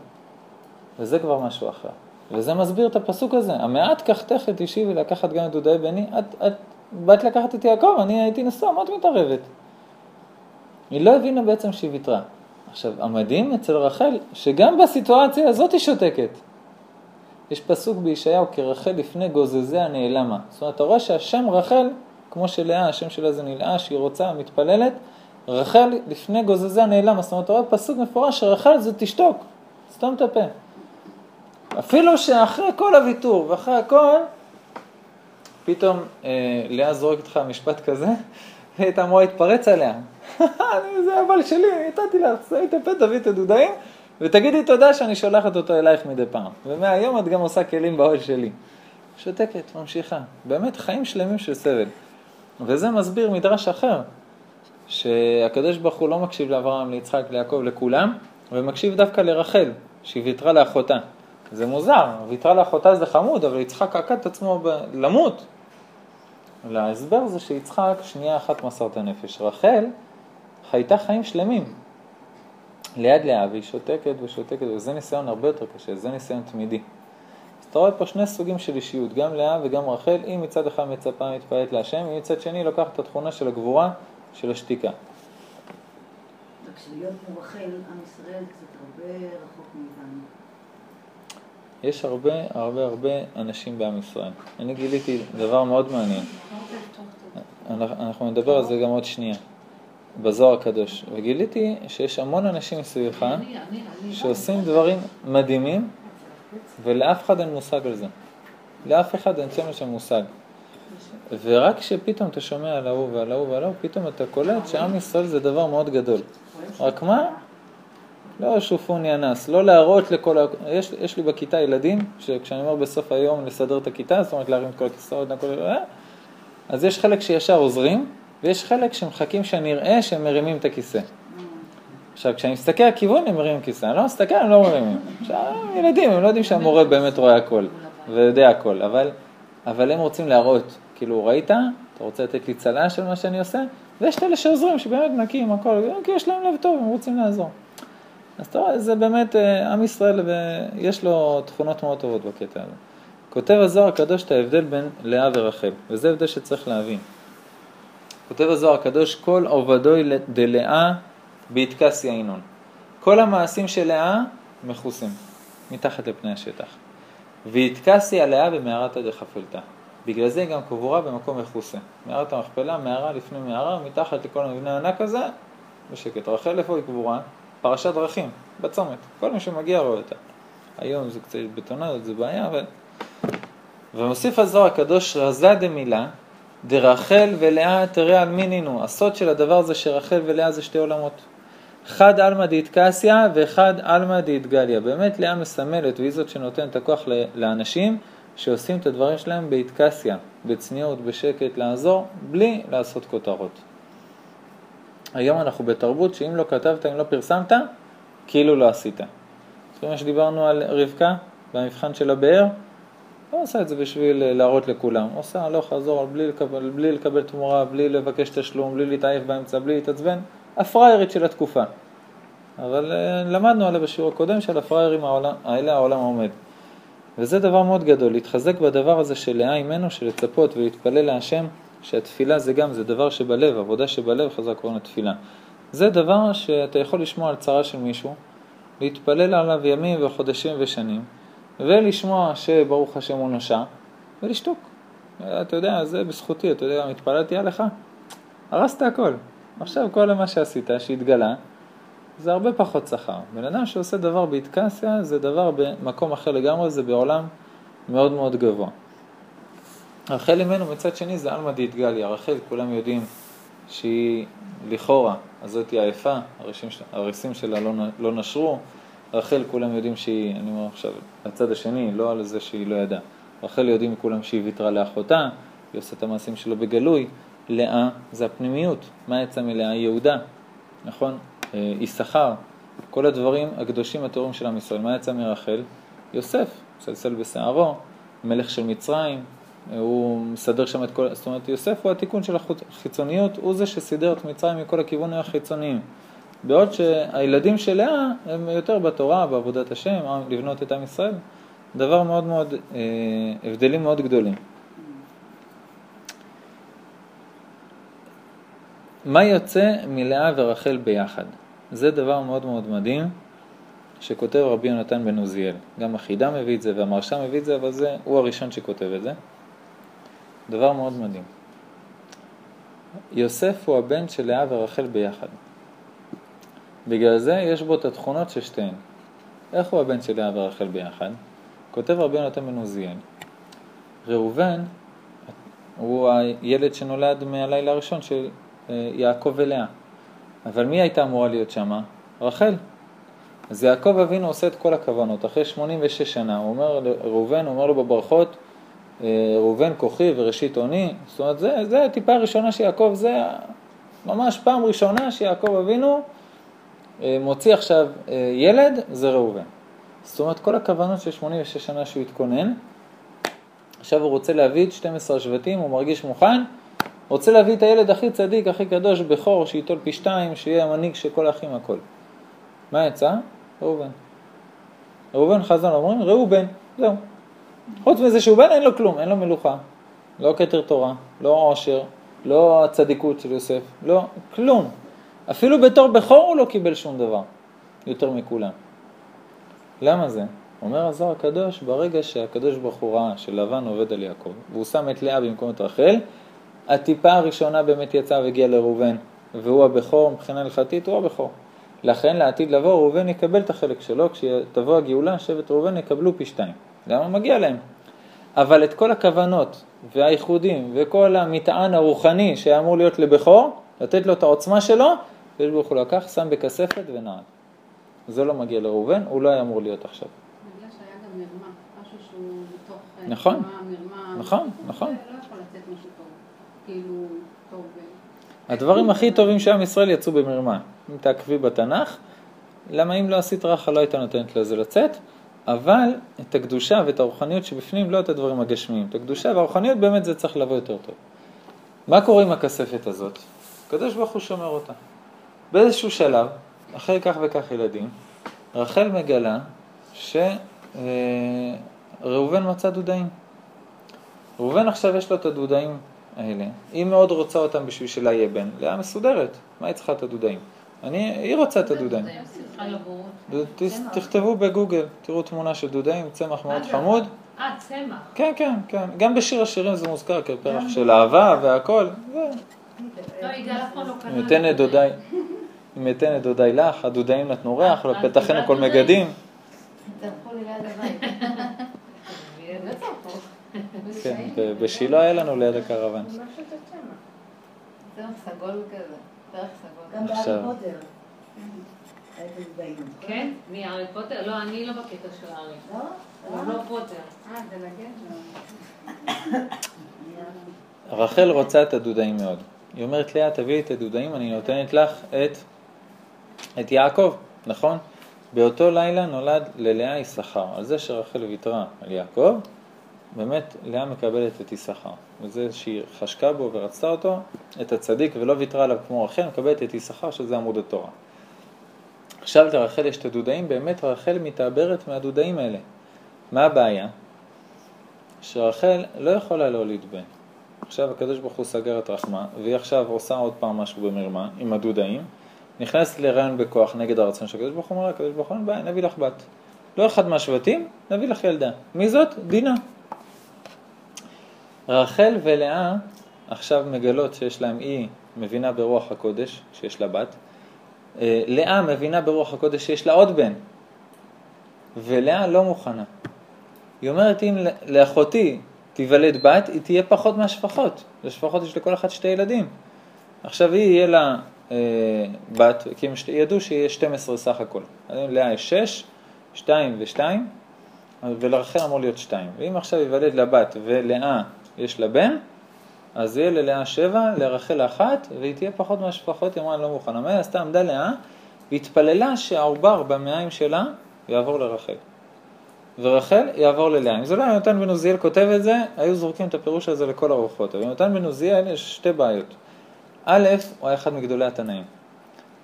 וזה כבר משהו אחר. וזה מסביר את הפסוק הזה, המעט קחתך את אישי ולקחת גם את דודי בני, את, את באת לקחת את יעקב, אני הייתי נשוא, מה את מתערבת? היא לא הבינה בעצם שהיא ויתרה. עכשיו, המדהים אצל רחל, שגם בסיטואציה הזאת היא שותקת. יש פסוק בישעיהו, כי רחל לפני גוזזיה נעלמה. זאת אומרת, אתה רואה שהשם רחל, כמו שלאה, השם שלה זה נלאה, שהיא רוצה, מתפללת, רחל לפני גוזזיה נעלמה. זאת אומרת, אתה רואה פסוק מפורש שרחל זה תשתוק, סתום את הפה. אפילו שאחרי כל הוויתור ואחרי הכל, פתאום אה, לאה זורקת לך משפט כזה, [LAUGHS] והיא הייתה אמורה להתפרץ עליה. [LAUGHS] זה הבעל שלי, נתתי לה, שמי את הפה, תביא את הדודאים, ותגידי תודה שאני שולחת אותו אלייך מדי פעם. ומהיום את גם עושה כלים באוהל שלי. שותקת, ממשיכה. באמת חיים שלמים של סבל. וזה מסביר מדרש אחר, שהקדוש ברוך הוא לא מקשיב לאברהם, ליצחק, ליעקב, לכולם, ומקשיב דווקא לרחל, שהיא ויתרה לאחותה. זה מוזר, ויתרה לאחותה זה חמוד, אבל יצחק עקד את עצמו ב- למות. להסבר זה שיצחק שנייה אחת מסר את הנפש. רחל חייתה חיים שלמים. ליד לאה, והיא שותקת ושותקת, וזה ניסיון הרבה יותר קשה, זה ניסיון תמידי. אז אתה רואה פה שני סוגים של אישיות, גם לאה וגם רחל, היא מצד אחד מצפה מתפעלת להשם, היא מצד שני לוקחת את התכונה של הגבורה, של השתיקה. רק שלהיות כמו רחל, עם ישראל קצת הרבה רחוק מאיתנו. יש הרבה הרבה הרבה אנשים בעם ישראל. אני גיליתי דבר מאוד מעניין. אנחנו נדבר על זה גם עוד שנייה, בזוהר הקדוש. וגיליתי שיש המון אנשים מסביבך. שעושים דברים מדהימים, ולאף אחד אין מושג על זה. לאף אחד אין של מושג. ורק כשפתאום אתה שומע על ההוא ועל ההוא ועל ההוא, פתאום אתה קולט שעם ישראל זה דבר מאוד גדול. רק מה? לא שופוני אנס, לא להראות לכל ה... יש, יש לי בכיתה ילדים, שכשאני אומר בסוף היום לסדר את הכיתה, זאת אומרת להרים את כל הכיסאות. אה? אז יש חלק שישר עוזרים, ויש חלק שמחכים שאני אראה שהם מרימים את הכיסא. עכשיו, כשאני מסתכל על הכיוון, הם מרימים כיסא, אני לא מסתכל, הם לא מרימים. עכשיו, ילדים, הם לא יודעים שהמורה באמת רואה הכל, ויודע הכל, אבל, אבל הם רוצים להראות, כאילו, ראית? אתה רוצה לתת לי צל"ש של מה שאני עושה? ויש את אלה שעוזרים, שבאמת מנקים הכל, כי יש להם לב טוב, הם רוצים לעזור. אז אתה רואה, זה באמת אה, עם ישראל, ויש לו תכונות מאוד טובות בקטע הזה. כותב הזוהר הקדוש את ההבדל בין לאה ורחל, וזה הבדל שצריך להבין. כותב הזוהר הקדוש, כל עובדוי דלאה בהתכסי ינון. כל המעשים של לאה מכוסים, מתחת לפני השטח. והתכסי הלאה במערתא דחפלתא. בגלל זה גם קבורה במקום מכוסה. מערת המכפלה, מערה לפני מערה, מתחת לכל המבנה הענק הזה, בשקט. רחל איפה היא קבורה? פרשת דרכים, בצומת. כל מי שמגיע רואה אותה. היום זה קצת בטונדות, זה בעיה, אבל... ומוסיף הזוהר הקדוש רזה דמילה, דרחל ולאה תראה על מינינו. הסוד של הדבר הזה שרחל ולאה זה שתי עולמות. חד עלמא דאיטקסיה וחד עלמא דאיטגליה. באמת לאה מסמלת והיא זאת שנותנת את הכוח לאנשים שעושים את הדברים שלהם באיטקסיה, בצניעות, בשקט, לעזור, בלי לעשות כותרות. היום אנחנו בתרבות שאם לא כתבת, אם לא פרסמת, כאילו לא עשית. זוכרים מה שדיברנו על רבקה במבחן של הבאר? לא עושה את זה בשביל להראות לכולם. עושה הלוך חזור בלי לקבל, בלי לקבל תמורה, בלי לבקש תשלום, בלי להתעייף באמצע, בלי להתעצבן. הפראיירית של התקופה. אבל uh, למדנו עליה בשיעור הקודם שעל הפראיירים האלה העולם עומד. וזה דבר מאוד גדול, להתחזק בדבר הזה של לאה אימנו, לצפות ולהתפלל להשם, שהתפילה זה גם, זה דבר שבלב, עבודה שבלב, חזק קוראים לתפילה. זה דבר שאתה יכול לשמוע על צרה של מישהו, להתפלל עליו ימים וחודשים ושנים, ולשמוע שברוך השם הוא נושע, ולשתוק. אתה יודע, זה בזכותי, אתה יודע, התפללתי עליך, הרסת הכל. עכשיו כל מה שעשית, שהתגלה, זה הרבה פחות שכר. בן אדם שעושה דבר באיטקסיה, זה דבר במקום אחר לגמרי, זה בעולם מאוד מאוד גבוה. רחל אמנו מצד שני זה עלמא דאיטגליה. רחל, כולם יודעים שהיא לכאורה, אז זאת עייפה, הריסים, שלה לא, לא נשרו. רחל, כולם יודעים שהיא, אני אומר עכשיו, הצד השני, לא על זה שהיא לא ידעה. רחל יודעים כולם שהיא ויתרה לאחותה, היא עושה את המעשים שלו בגלוי. לאה זה הפנימיות, מה יצא מלאה? יהודה, נכון? יששכר, כל הדברים הקדושים הטהורים של עם ישראל. מה יצא מרחל? יוסף, צלצל בשערו, מלך של מצרים, הוא מסדר שם את כל, זאת אומרת יוסף הוא התיקון של החיצוניות, הוא זה שסידר את מצרים מכל הכיוונים החיצוניים. בעוד שהילדים של לאה הם יותר בתורה, בעבודת השם, לבנות את עם ישראל, דבר מאוד מאוד, אה, הבדלים מאוד גדולים. מה יוצא מלאה ורחל ביחד? זה דבר מאוד מאוד מדהים שכותב רבי יונתן בן עוזיאל. גם החידה מביא את זה והמרשה מביא את זה, אבל זה, הוא הראשון שכותב את זה. דבר מאוד מדהים. יוסף הוא הבן של לאה ורחל ביחד. בגלל זה יש בו את התכונות של שתיהן. איך הוא הבן של לאה ורחל ביחד? כותב רבי יונתן בן עוזיאל. ראובן הוא הילד שנולד מהלילה הראשון של יעקב ולאה. אבל מי הייתה אמורה להיות שמה? רחל. אז יעקב אבינו עושה את כל הכוונות, אחרי 86 שנה, הוא אומר לראובן, הוא אומר לו בברכות, אה, ראובן כוחי וראשית אוני, זאת אומרת, זה, זה הטיפה הראשונה שיעקב, זה ממש פעם ראשונה שיעקב אבינו אה, מוציא עכשיו אה, ילד, זה ראובן. זאת אומרת, כל הכוונות של 86 שנה שהוא התכונן, עכשיו הוא רוצה להביא את 12 השבטים, הוא מרגיש מוכן, רוצה להביא את הילד הכי צדיק, הכי קדוש, בכור, שייטול פי שתיים, שיהיה המנהיג של כל האחים הכל. מה יצא? ראובן. ראובן חז"ל אומרים, ראובן, זהו. חוץ מזה שהוא בן, אין לו כלום, אין לו מלוכה. לא כתר תורה, לא עושר, לא הצדיקות של יוסף, לא, כלום. אפילו בתור בכור הוא לא קיבל שום דבר, יותר מכולם. למה זה? אומר הזוהר הקדוש, ברגע שהקדוש ברוך הוא ראה שלבן עובד על יעקב, והוא שם את לאה במקום את רחל, הטיפה הראשונה באמת יצאה והגיעה לראובן, והוא הבכור, מבחינה הלכתית הוא הבכור. לכן לעתיד לבוא ראובן יקבל את החלק שלו, כשתבוא הגאולה, שבט ראובן יקבלו פי שתיים. למה מגיע להם? אבל את כל הכוונות והייחודים וכל המטען הרוחני שהיה אמור להיות לבכור, לתת לו את העוצמה שלו, הקדוש ברוך הוא לקח, שם בכספת ונעד. זה לא מגיע לראובן, הוא לא היה אמור להיות עכשיו. בגלל שהיה גם מרמה, משהו שהוא בתוך... אה, נכון. מרמה. נכון, נכון. זה לא יכול לצאת משהו טוב. כאילו, טוב. אה, הדברים הכי טובים שעם ישראל יצאו במרמה. אם תעקבי בתנ"ך, למה אם לא עשית רחה לא הייתה נותנת לזה לצאת, אבל את הקדושה ואת הרוחניות שבפנים, לא את הדברים הגשמיים. את הקדושה והרוחניות באמת זה צריך לבוא יותר טוב. מה קורה עם הכספת הזאת? הקדוש ברוך הוא שומר אותה. באיזשהו שלב, אחרי כך וכך ילדים, רחל מגלה שראובן מצא דודאים. ראובן עכשיו יש לו את הדודאים האלה. היא מאוד רוצה אותם בשביל שלה יהיה בן. לאה מסודרת, מה היא צריכה את הדודאים? אני, היא רוצה את הדודאים. תכתבו בגוגל, תראו תמונה של דודאים, צמח מאוד אגב. חמוד. אה, צמח. כן, כן, כן. גם בשיר השירים זה מוזכר כפרח של אהבה והכל. אם אתן את דודיי, אם אתן את דודיי לך, הדודאים נתנו ריח, ופתחנו כל מגדים. צרפו לי ליד הבית. כן, בשילה היה לנו ליד הקרוון. צמח סגול כזה. פרח סגול. גם. בהארי פוטר. כן? מי, הארי פוטר? לא, אני לא בקטע של הארי. לא? לא פוטר. אה, זה לגן? רחל רוצה את הדודאים מאוד. היא אומרת לאה, תביאי את הדודאים, אני נותנת לך את, את יעקב, נכון? באותו לילה נולד ללאה יששכר. על זה שרחל ויתרה על יעקב, באמת לאה מקבלת את יששכר. וזה שהיא חשקה בו ורצתה אותו, את הצדיק, ולא ויתרה עליו כמו רחל, מקבלת את יששכר, שזה עמוד התורה. עכשיו לרחל יש את הדודאים, באמת רחל מתעברת מהדודאים האלה. מה הבעיה? שרחל לא יכולה להוליד בן. עכשיו הקדוש ברוך הוא סגר את רחמה, והיא עכשיו עושה עוד פעם משהו במרמה עם הדודאים, נכנסת להיריון בכוח נגד הרצון של הקדוש ברוך הוא, אומר לה, הקדוש ברוך הוא, אין בעיה, נביא לך בת. לא אחד מהשבטים, נביא לך ילדה. מי זאת? דינה. רחל ולאה עכשיו מגלות שיש להם, היא מבינה ברוח הקודש, שיש לה בת, אה, לאה מבינה ברוח הקודש שיש לה עוד בן, ולאה לא מוכנה. היא אומרת, אם לאחותי תיוולד בת, היא תהיה פחות מהשפחות. לשפחות יש לכל אחת שתי ילדים. עכשיו היא, יהיה לה אה, בת, כי הם ידעו שיהיה 12 סך הכל. לאה יש 6, 2 ו-2, ולרחל אמור להיות 2. ואם עכשיו ייוולד לה בת ולאה יש לה בן, אז יהיה ללאה 7, לרחל אחת, והיא תהיה פחות מהשפחות, היא אמרה, אני לא מוכנה. מה היא עשתה? עמדה לאה, והתפללה שהעובר במעיים שלה יעבור לרחל. ורחל יעבור ללאה. אם זה לא היה יונתן בן עוזיאל כותב את זה, היו זורקים את הפירוש הזה לכל הרוחות. אבל יונתן בן עוזיאל יש שתי בעיות. א', הוא היה אחד מגדולי התנאים.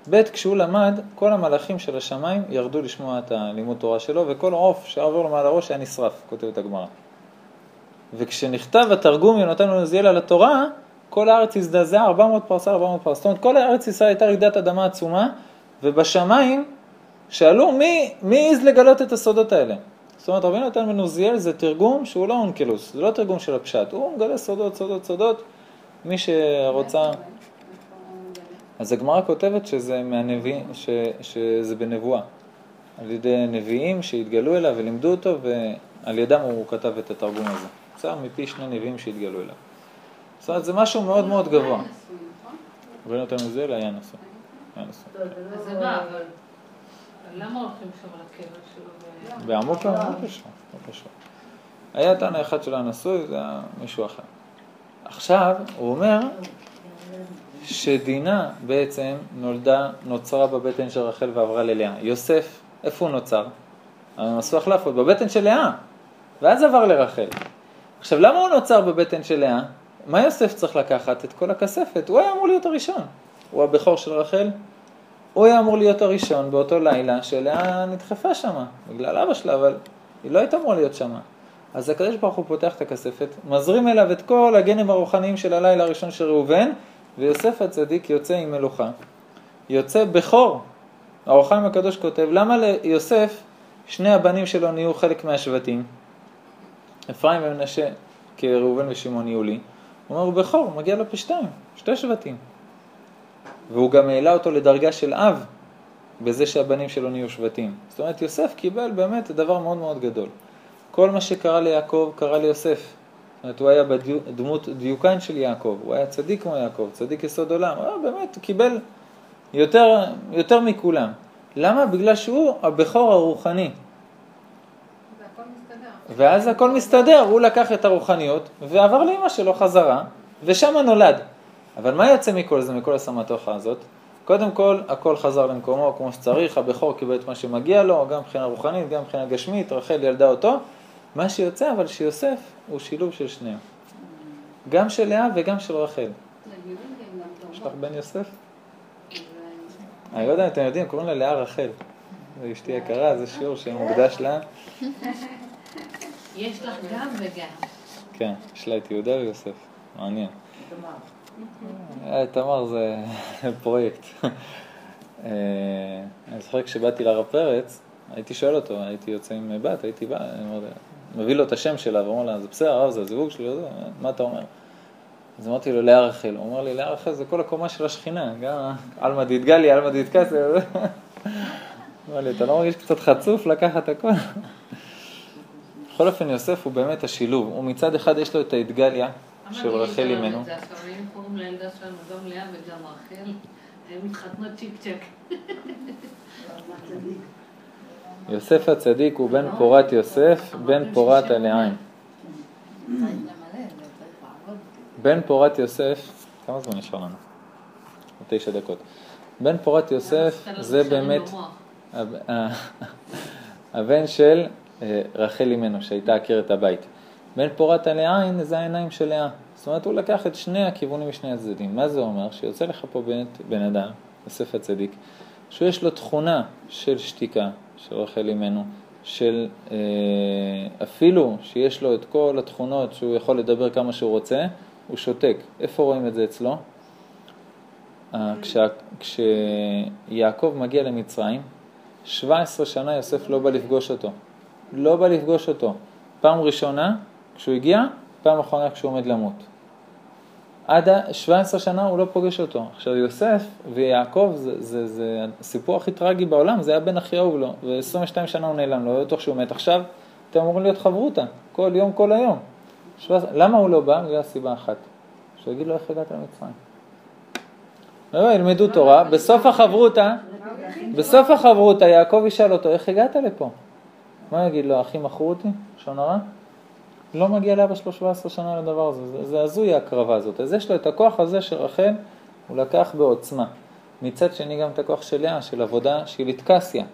ב', כשהוא למד, כל המלאכים של השמיים ירדו לשמוע את הלימוד תורה שלו, וכל עוף שעבר לו מעל הראש היה נשרף, כותבת הגמרא. וכשנכתב התרגום יונתן בן עוזיאל על התורה, כל הארץ הזדעזעה 400 פרסה, 400 פרסה. זאת אומרת, כל הארץ ישראל הייתה רעידת אדמה עצומה, ובשמיים שאלו מי, מי העז לגלות את הסודות האלה. זאת אומרת, רבי נתן בן עוזיאל זה תרגום שהוא לא אונקלוס, זה לא תרגום של הפשט, הוא מגלה סודות, סודות, סודות, מי שרוצה... אז הגמרא כותבת שזה מהנביאים, ש, שזה בנבואה, על ידי נביאים שהתגלו אליו ולימדו אותו, ועל ידם הוא כתב את התרגום הזה. בסדר, מפי שני נביאים שהתגלו אליו. זאת אומרת, זה משהו מאוד מאוד גבוה. רבי נתן בן עוזיאל היה נשוא. היה נשוא. אז זה מה, אבל... למה הולכים שם לקבר שלו? ב- בעמוקה? לא קשור, לא קשור. היה תנא אחד של הנשוי, זה היה מישהו אחר. עכשיו, הוא אומר שדינה בעצם נולדה, נוצרה בבטן של רחל ועברה ללאה. יוסף, איפה הוא נוצר? הם עשו החלפות, בבטן של לאה, ואז עבר לרחל. עכשיו, למה הוא נוצר בבטן של לאה? מה יוסף צריך לקחת? את כל הכספת. הוא היה אמור להיות הראשון. הוא הבכור של רחל, הוא היה אמור להיות הראשון באותו לילה שלאה נדחפה שמה, בגלל אבא שלה, אבל היא לא הייתה אמורה להיות שמה. אז הקדוש ברוך הוא פותח את הכספת, מזרים אליו את כל הגנים הרוחניים של הלילה הראשון של ראובן, ויוסף הצדיק יוצא עם מלוכה. יוצא בכור. החיים הקדוש כותב, למה ליוסף שני הבנים שלו נהיו חלק מהשבטים? אפרים ומנשה כראובן ושמעון יהיו לי. הוא אומר, הוא בכור, מגיע לו פי שתיים, שתי שבטים. והוא גם העלה אותו לדרגה של אב בזה שהבנים שלו נהיו שבטים. זאת אומרת, יוסף קיבל באמת דבר מאוד מאוד גדול. כל מה שקרה ליעקב קרה ליוסף. זאת אומרת, הוא היה בדמות דיוקן של יעקב, הוא היה צדיק כמו יעקב, צדיק יסוד עולם, הוא היה באמת קיבל יותר, יותר מכולם. למה? בגלל שהוא הבכור הרוחני. ואז הכל מסתדר, הוא לקח את הרוחניות ועבר לאמא שלו חזרה, ושם נולד. אבל מה יוצא מכל זה, מכל הסמטוחה הזאת? קודם כל, הכל חזר למקומו כמו שצריך, הבכור קיבל את מה שמגיע לו, גם מבחינה רוחנית, גם מבחינה גשמית, רחל ילדה אותו. מה שיוצא אבל שיוסף הוא שילוב של שניהם. גם של לאה וגם של רחל. יש לך בן יוסף? אני לא יודע אם אתם יודעים, קוראים לה לאה רחל. זו אשתי יקרה, זה שיעור שמוקדש לה. יש לך גם וגם. כן, יש לה את יהודה ויוסף. מעניין. תמר. אה, תמר זה [LAUGHS] פרויקט. אה, אני זוכר כשבאתי לרב פרץ, הייתי שואל אותו, הייתי יוצא עם בת, הייתי בא, אומר, מביא לו את השם שלה ואומר לה, זה בסדר, הרב, זה הזיווג שלי, מה אתה אומר? אז אמרתי לו, לאה רחל. הוא אומר לי, לאה רחל זה כל הקומה של השכינה, גם עלמא דיתגלי, עלמא דיתקסי. [LAUGHS] אמר לי, אתה לא מרגיש קצת חצוף לקחת הכל? בכל אופן, יוסף הוא באמת השילוב. הוא מצד אחד יש לו את האתגליה של רחל אימנו. זה הספרים קוראים לילדה שלנו גם לאה וגם רחל. הן מתחתנות צ'יק צ'ק. יוסף הצדיק הוא בן פורת יוסף, בן פורת הלעין. בן פורת יוסף, כמה זמן נשאר לנו? תשע דקות. בן פורת יוסף זה באמת הבן של רחל אימנו שהייתה עקרת הבית. בן פורת הלעין זה העיניים של לאה. זאת אומרת הוא לקח את שני הכיוונים משני הצדדים. מה זה אומר? שיוצא לך פה באמת בן אדם, יוסף הצדיק, שיש לו תכונה של שתיקה, של רחל אימנו, של אה, אפילו שיש לו את כל התכונות שהוא יכול לדבר כמה שהוא רוצה, הוא שותק. איפה רואים את זה אצלו? אה, כשיעקב מגיע למצרים, 17 שנה יוסף לא בא לפגוש אותו. לא בא לפגוש אותו. פעם ראשונה כשהוא הגיע, פעם אחרונה כשהוא עומד למות. עד ה- 17 שנה הוא לא פוגש אותו. עכשיו יוסף ויעקב זה, זה, זה הסיפור הכי טרגי בעולם, זה היה בן הכי אהוב לו, ו-22 שנה הוא נעלם לו, לא בטוח שהוא מת. עכשיו אתם אמורים להיות חברותה, כל יום, כל היום. 17 למה הוא לא בא? בגלל סיבה אחת. שהוא יגיד לו איך הגעת למצרים. לא, ילמדו תורה, בסוף החברותה, בסוף החברותה יעקב ישאל אותו, איך הגעת לפה? מה יגיד לו, אחי מכרו אותי? לשון הרע? לא מגיע לאבא שלו 17 שנה לדבר הזה, זה, זה הזוי ההקרבה הזאת. אז יש לו את הכוח הזה של רחל, הוא לקח בעוצמה. מצד שני גם את הכוח של לאה, של עבודה, של איתקסיה.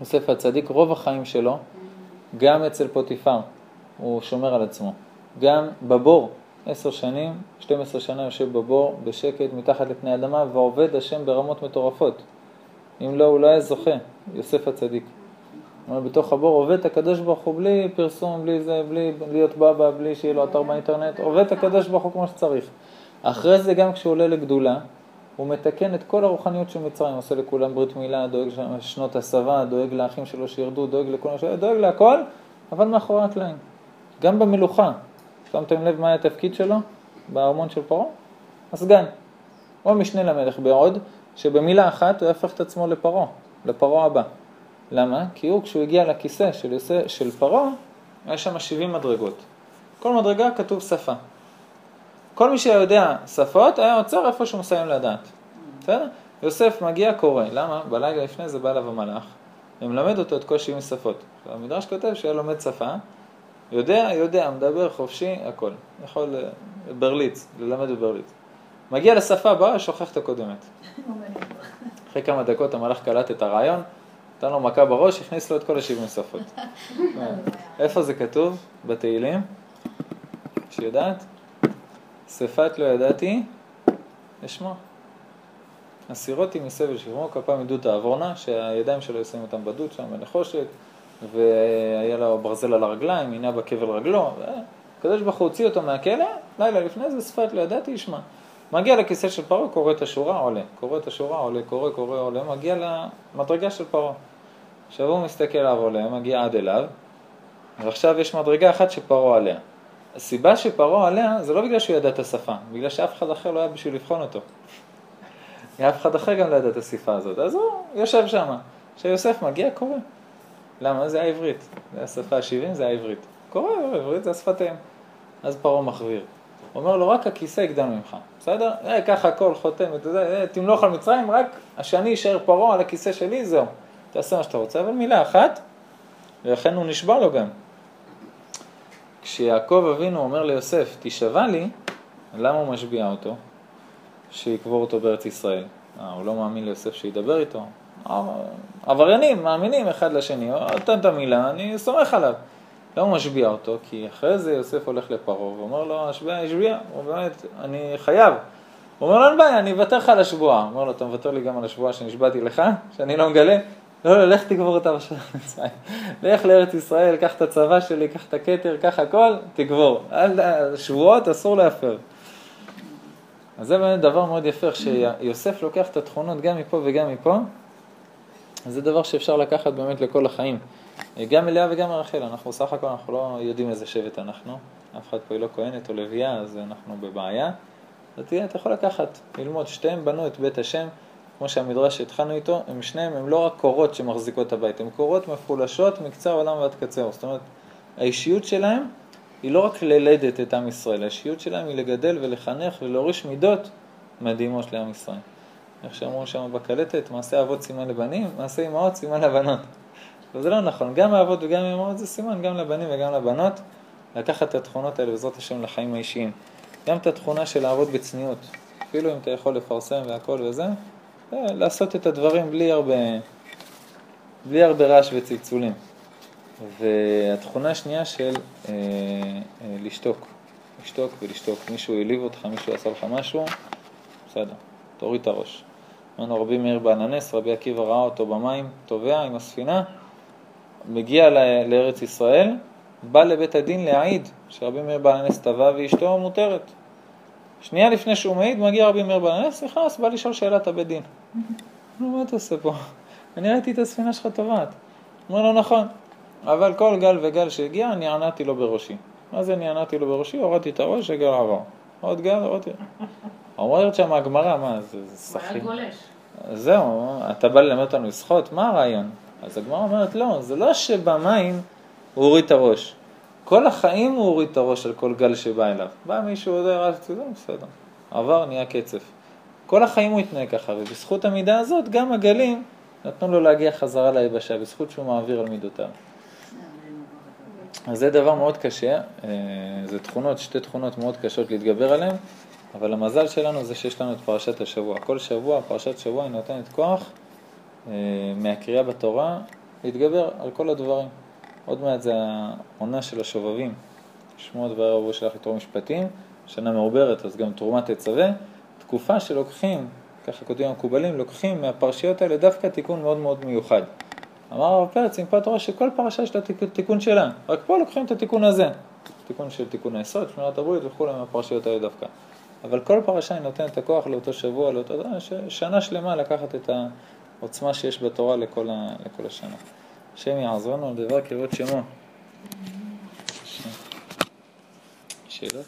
יוסף הצדיק, רוב החיים שלו, גם אצל פוטיפר, הוא שומר על עצמו. גם בבור, עשר שנים, 12 שנה יושב בבור, בשקט, מתחת לפני אדמה, ועובד השם ברמות מטורפות. אם לא, הוא לא היה זוכה, יוסף הצדיק. אומר, בתוך הבור עובד את הקדוש ברוך הוא בלי פרסום, בלי זה, בלי להיות בבא, בלי שיהיה לו אתר באינטרנט, עובד את הקדוש ברוך הוא כמו שצריך. אחרי זה גם כשהוא עולה לגדולה, הוא מתקן את כל הרוחניות של מצרים, עושה לכולם ברית מילה, דואג לשנות הסבה, דואג לאחים שלו שירדו, דואג לכולם, דואג להכל, אבל מאחורי הקלעים. גם במלוכה, שמתם לב מה היה התפקיד שלו בארמון של פרעה? הסגן. הוא המשנה למלך בעוד, שבמילה אחת הוא יהפך את עצמו לפרעה, לפרעה הבא. למה? כי הוא, כשהוא הגיע לכיסא של, יוסף, של פרעה, היה שם 70 מדרגות. כל מדרגה כתוב שפה. כל מי שיודע שפות היה עוצר איפה שהוא מסיים לדעת. בסדר? יוסף מגיע קורא, למה? בלילה לפני זה בא אליו המלאך ומלמד אותו את כל 70 שפות. המדרש כותב שהיה לומד שפה, יודע, יודע, מדבר חופשי, הכל. יכול ברליץ, ללמד בברליץ. מגיע לשפה הבאה, שוכח את הקודמת. [LAUGHS] אחרי כמה דקות המלאך קלט את הרעיון, נתן לו מכה בראש, הכניס לו את כל ה-70 שפות. [LAUGHS] איפה זה כתוב? בתהילים? שיודעת? שפת לא ידעתי, אשמע. הסירותי מסבל שכמו, פעם עדות תעבורנה, שהידיים שלו ישים אותם בדוד שם בנחושת, והיה לו ברזל על הרגליים, עינה בקבל רגלו, הקדוש ברוך הוא הוציא אותו מהכלא, לילה לפני זה שפת לא ידעתי, ישמע. מגיע לכיסא של פרעה, קורא את השורה, עולה. קורא את השורה, עולה, קורא, קורא, עולה, מגיע למדרגה של פרעה. עכשיו הוא מסתכל עליו עולה, מגיע עד אליו, ועכשיו יש מדרגה אחת שפרעה עליה. הסיבה שפרעה עליה זה לא בגלל שהוא ידע את השפה, בגלל שאף אחד אחר לא היה בשביל לבחון אותו. אף אחד אחר גם לא ידע את השפה הזאת, אז הוא יושב שם. כשיוסף מגיע, קורא. למה? זה העברית. זה השפה ה-70, זה העברית. קורא, עברית זה השפת אם. אז פרעה מחוויר. אומר לו, רק הכיסא יגדל ממך, בסדר? אה, ככה הכל חותם, אתה יודע, אה, תמלוך על מצרים, רק שאני אשאר פרעה על הכיסא שלי, זהו. תעשה מה שאתה רוצה, אבל מילה אחת, ולכן הוא נשבע לו גם. כשיעקב אבינו אומר ליוסף, תשבע לי, למה הוא משביע אותו? שיקבור אותו בארץ ישראל. אה, הוא לא מאמין ליוסף שידבר איתו? עבריינים, מאמינים אחד לשני, נותן את המילה, אני סומך עליו. הוא משביע אותו? כי אחרי זה יוסף הולך לפרעה ואומר לו, השביע, השביע, הוא באמת, אני חייב. הוא אומר לו, אין בעיה, אני אוותר לך על השבועה. הוא אומר לו, אתה מוותר לי גם על השבועה שנשבעתי לך, שאני לא מגלה? לא, לא, לך תגבור אותה בשביל מצרים. לך לארץ ישראל, קח את הצבא שלי, קח את הכתר, קח הכל, תגבור. שבועות אסור להפר. אז זה באמת דבר מאוד יפה, שיוסף לוקח את התכונות גם מפה וגם מפה, זה דבר שאפשר לקחת באמת לכל החיים. גם אליה וגם רחל, אנחנו סך הכל, אנחנו לא יודעים איזה שבט אנחנו, אף אחד פה היא לא כהנת או לביאה, אז אנחנו בבעיה. אז תראה, אתה יכול לקחת, ללמוד, שתיהם בנו את בית השם, כמו שהמדרש שהתחלנו איתו, הם שניהם, הם לא רק קורות שמחזיקות את הבית, הם קורות מפולשות מקצה העולם ועד קצהו. זאת אומרת, האישיות שלהם היא לא רק ללדת את עם ישראל, האישיות שלהם היא לגדל ולחנך ולהוריש מידות מדהימות לעם ישראל. איך שאמרו שם בקלטת, מעשה אבות סימן לבנים, מעשה אמהות סימן לבנות. וזה לא נכון, גם האבות וגם אמהות זה סימן גם לבנים וגם לבנות, לקחת את התכונות האלה בעזרת השם לחיים האישיים. גם את התכונה של לעבוד בצניעות, אפילו אם אתה יכול לפרסם והכל וזה, לעשות את הדברים בלי הרבה, בלי הרבה רעש וצלצולים. והתכונה השנייה של אה, אה, לשתוק, לשתוק ולשתוק. מישהו העליב אותך, מישהו עשה לך משהו, בסדר, תוריד את הראש. אמרנו רבי מאיר בעל הנס, רבי עקיבא ראה אותו במים, טובע עם הספינה, מגיע לארץ ישראל, בא לבית הדין להעיד שרבי מאיר בעל הנס טבע ואשתו מותרת. שנייה לפני שהוא מעיד, מגיע רבי מאיר בעל הנס, נכנס, בא לשאול שאלת הבית דין. נו, מה אתה עושה פה? אני ראיתי את הספינה שלך טובעת. אומר לו, נכון, אבל כל גל וגל שהגיע, אני ענעתי לו בראשי. מה זה אני ענעתי לו בראשי? הורדתי את הראש, הגל עבר. עוד גל, עוד. אומרת שם הגמרא, מה, זה, זה הוא היה סחי. גולש. זהו, אתה בא ללמד אותנו לשחות, מה הרעיון? אז הגמרא אומרת, לא, זה לא שבמים הוא הוריד את הראש. כל החיים הוא הוריד את הראש על כל גל שבא אליו. בא מישהו, יודע, רץ, זה בסדר. עבר, נהיה קצף. כל החיים הוא התנהג ככה, ובזכות המידה הזאת, גם הגלים נתנו לו להגיע חזרה ליבשה, בזכות שהוא מעביר על מידותיו. אז זה דבר מאוד קשה, אה, זה תכונות, שתי תכונות מאוד קשות להתגבר עליהן, אבל המזל שלנו זה שיש לנו את פרשת השבוע. כל שבוע, פרשת שבוע היא נותנת כוח אה, מהקריאה בתורה להתגבר על כל הדברים. עוד מעט זה העונה של השובבים, שמות וערב הוא שלח לתרום משפטים, שנה מעוברת אז גם תרומה תצווה, תקופה שלוקחים, ככה כותבים המקובלים, לוקחים מהפרשיות האלה דווקא תיקון מאוד מאוד מיוחד. אמר הרב פרץ, עם פת תורה שכל פרשה יש לה תיקון, שלה, רק פה לוקחים את התיקון הזה, תיקון של תיקון היסוד, שמירת הברית וכולי מהפרשיות האלה דווקא. אבל כל פרשה היא נותנת את הכוח לאותו שבוע, לאותו... שנה שלמה לקחת את העוצמה שיש בתורה לכל, ה... לכל השנה. השם יעזרנו על דבר כבוד שמו. שאלות?